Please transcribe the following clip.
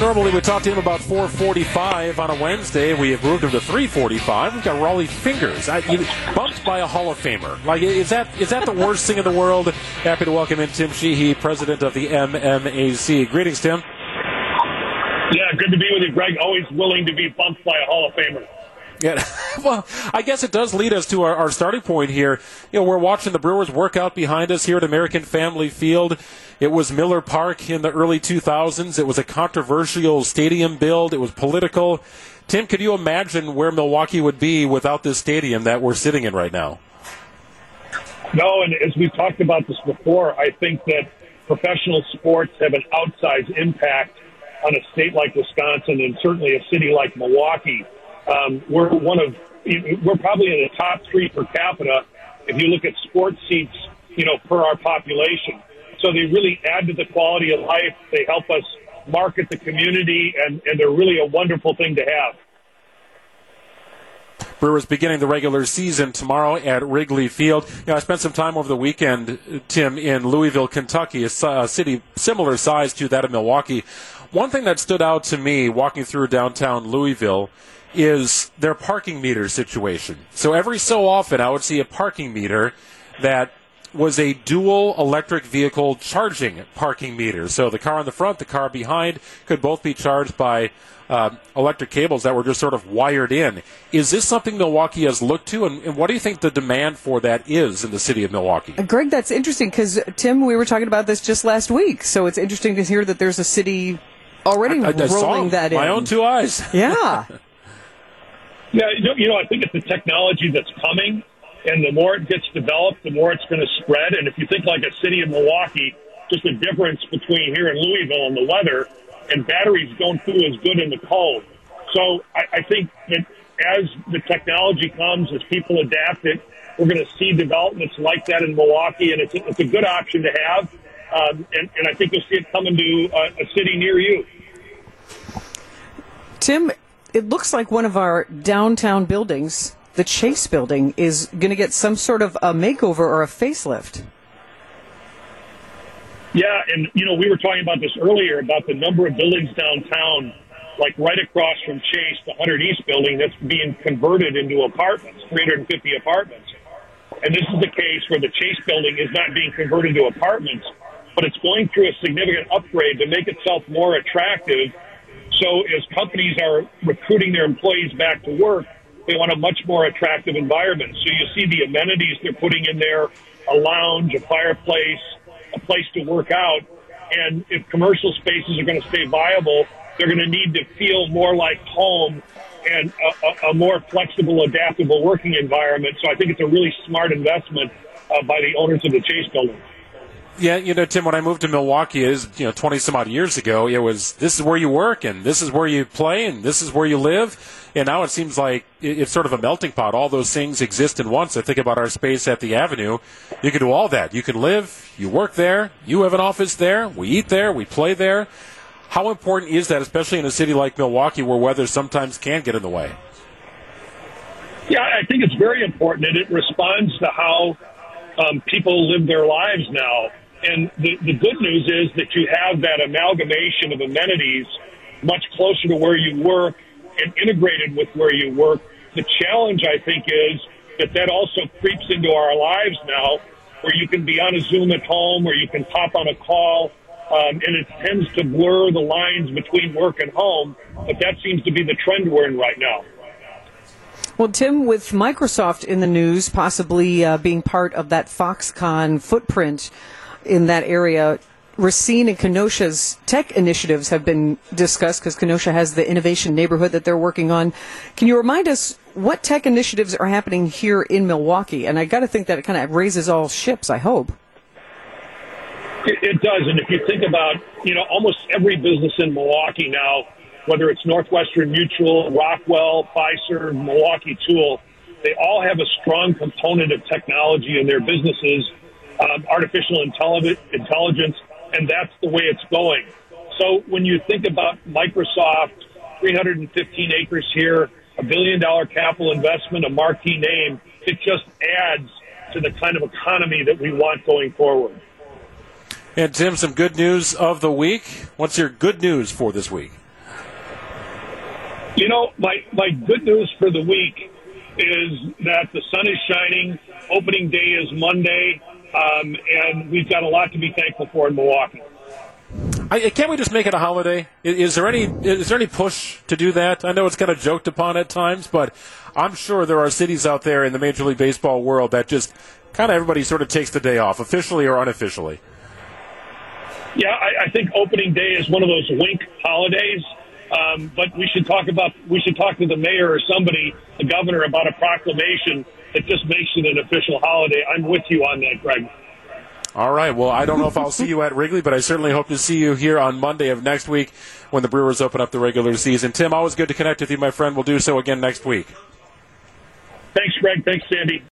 normally we talk to him about 4:45 on a Wednesday. We have moved him to 3:45. We've got Rollie Fingers, I, you, bumped by a Hall of Famer. Like, is that is that the worst thing in the world? Happy to welcome in Tim Sheehy, president of the MMAC. Greetings, Tim. Yeah, good to be with you, Greg. Always willing to be bumped by a Hall of Famer. Yeah, well, I guess it does lead us to our, our, starting point here. You know, we're watching the Brewers work out behind us here at American Family Field. It was Miller Park in the early 2000s. It was a controversial stadium build. It was political. Tim, could you imagine where Milwaukee would be without this stadium that we're sitting in right now? No, and as we've talked about this before, I think that professional sports have an outsized impact on a state like Wisconsin and certainly a city like Milwaukee. Um, we're one of, we're probably in the top three per capita if you look at sports seats, you know, per our population. So they really add to the quality of life. They help us market the community, and, and they're really a wonderful thing to have. Brewers beginning the regular season tomorrow at Wrigley Field. You know, I spent some time over the weekend, Tim, in Louisville, Kentucky, a, a city similar size to that of Milwaukee. One thing that stood out to me walking through downtown Louisville is their parking meter situation. So every so often, I would see a parking meter that was a dual electric vehicle charging parking meter. So the car in the front, the car behind could both be charged by uh, electric cables that were just sort of wired in. Is this something Milwaukee has looked to, and, and, what do you think the demand for that is in the city of Milwaukee? Uh, Greg, that's interesting because Tim, we were talking about this just last week, so it's interesting to hear that there's a city already I, I, rolling that in. My own two eyes. Yeah. yeah, you know, I think it's the technology that's coming and the more it gets developed, the more it's going to spread. And if you think like a city of Milwaukee, just the difference between here in Louisville and the weather, and batteries don't do as good in the cold. So I, I think that as the technology comes, as people adapt it, we're going to see developments like that in Milwaukee, and it's a, it's a good option to have. Um, and, and I think you'll see it coming to a, a city near you. Tim, it looks like one of our downtown buildings the Chase building is going to get some sort of a makeover or a facelift. Yeah, and you know, we were talking about this earlier about the number of buildings downtown, like right across from Chase, the 100 East building that's being converted into apartments, 350 apartments. And this is the case where the Chase building is not being converted to apartments, but it's going through a significant upgrade to make itself more attractive. So as companies are recruiting their employees back to work, they want a much more attractive environment. So you see the amenities they're putting in there, a lounge, a fireplace, a place to work out. And if commercial spaces are going to stay viable, they're going to need to feel more like home and a, a, a more flexible, adaptable working environment. So I think it's a really smart investment uh, by the owners of the Chase building. Yeah, you know, Tim, when I moved to Milwaukee, is you know, twenty some odd years ago, it was this is where you work and this is where you play and this is where you live. And now it seems like it's sort of a melting pot. All those things exist in once. I think about our space at the Avenue. You can do all that. You can live, you work there, you have an office there, we eat there, we play there. How important is that, especially in a city like Milwaukee where weather sometimes can get in the way? Yeah, I think it's very important, and it responds to how um, people live their lives now. And the, the good news is that you have that amalgamation of amenities much closer to where you work and integrated with where you work. The challenge, I think, is that that also creeps into our lives now, where you can be on a Zoom at home, or you can pop on a call, um, and it tends to blur the lines between work and home. But that seems to be the trend we're in right now. Well, Tim, with Microsoft in the news, possibly uh, being part of that Foxconn footprint in that area, Racine and Kenosha's tech initiatives have been discussed because Kenosha has the innovation neighborhood that they're working on. Can you remind us what tech initiatives are happening here in Milwaukee? And I got to think that it kind of raises all ships, I hope. It, it does. And if you think about, you know, almost every business in Milwaukee now, whether it's Northwestern Mutual, Rockwell, Fiserv, Milwaukee Tool, they all have a strong component of technology in their businesses, um, artificial intelligence, and that's the way it's going. So when you think about Microsoft, 315 acres here, a billion dollar capital investment, a marquee name, it just adds to the kind of economy that we want going forward. And Tim, some good news of the week. What's your good news for this week? You know, my, my good news for the week is that the sun is shining. Opening day is Monday, um, and we've got a lot to be thankful for in Milwaukee. I, can't we just make it a holiday? Is, is, there any is there any push to do that? I know it's kind of joked upon at times, but I'm sure there are cities out there in the Major League Baseball world that just kind of everybody sort of takes the day off, officially or unofficially. Yeah, I, I think opening day is one of those wink holidays. Um, but we should talk about we should talk to the mayor or somebody, the governor, about a proclamation that just makes it an official holiday. I'm with you on that, Greg. All right. Well, I don't know if I'll see you at Wrigley, but I certainly hope to see you here on Monday of next week when the Brewers open up the regular season. Tim, always good to connect with you, my friend. We'll do so again next week. Thanks, Greg. Thanks, Sandy.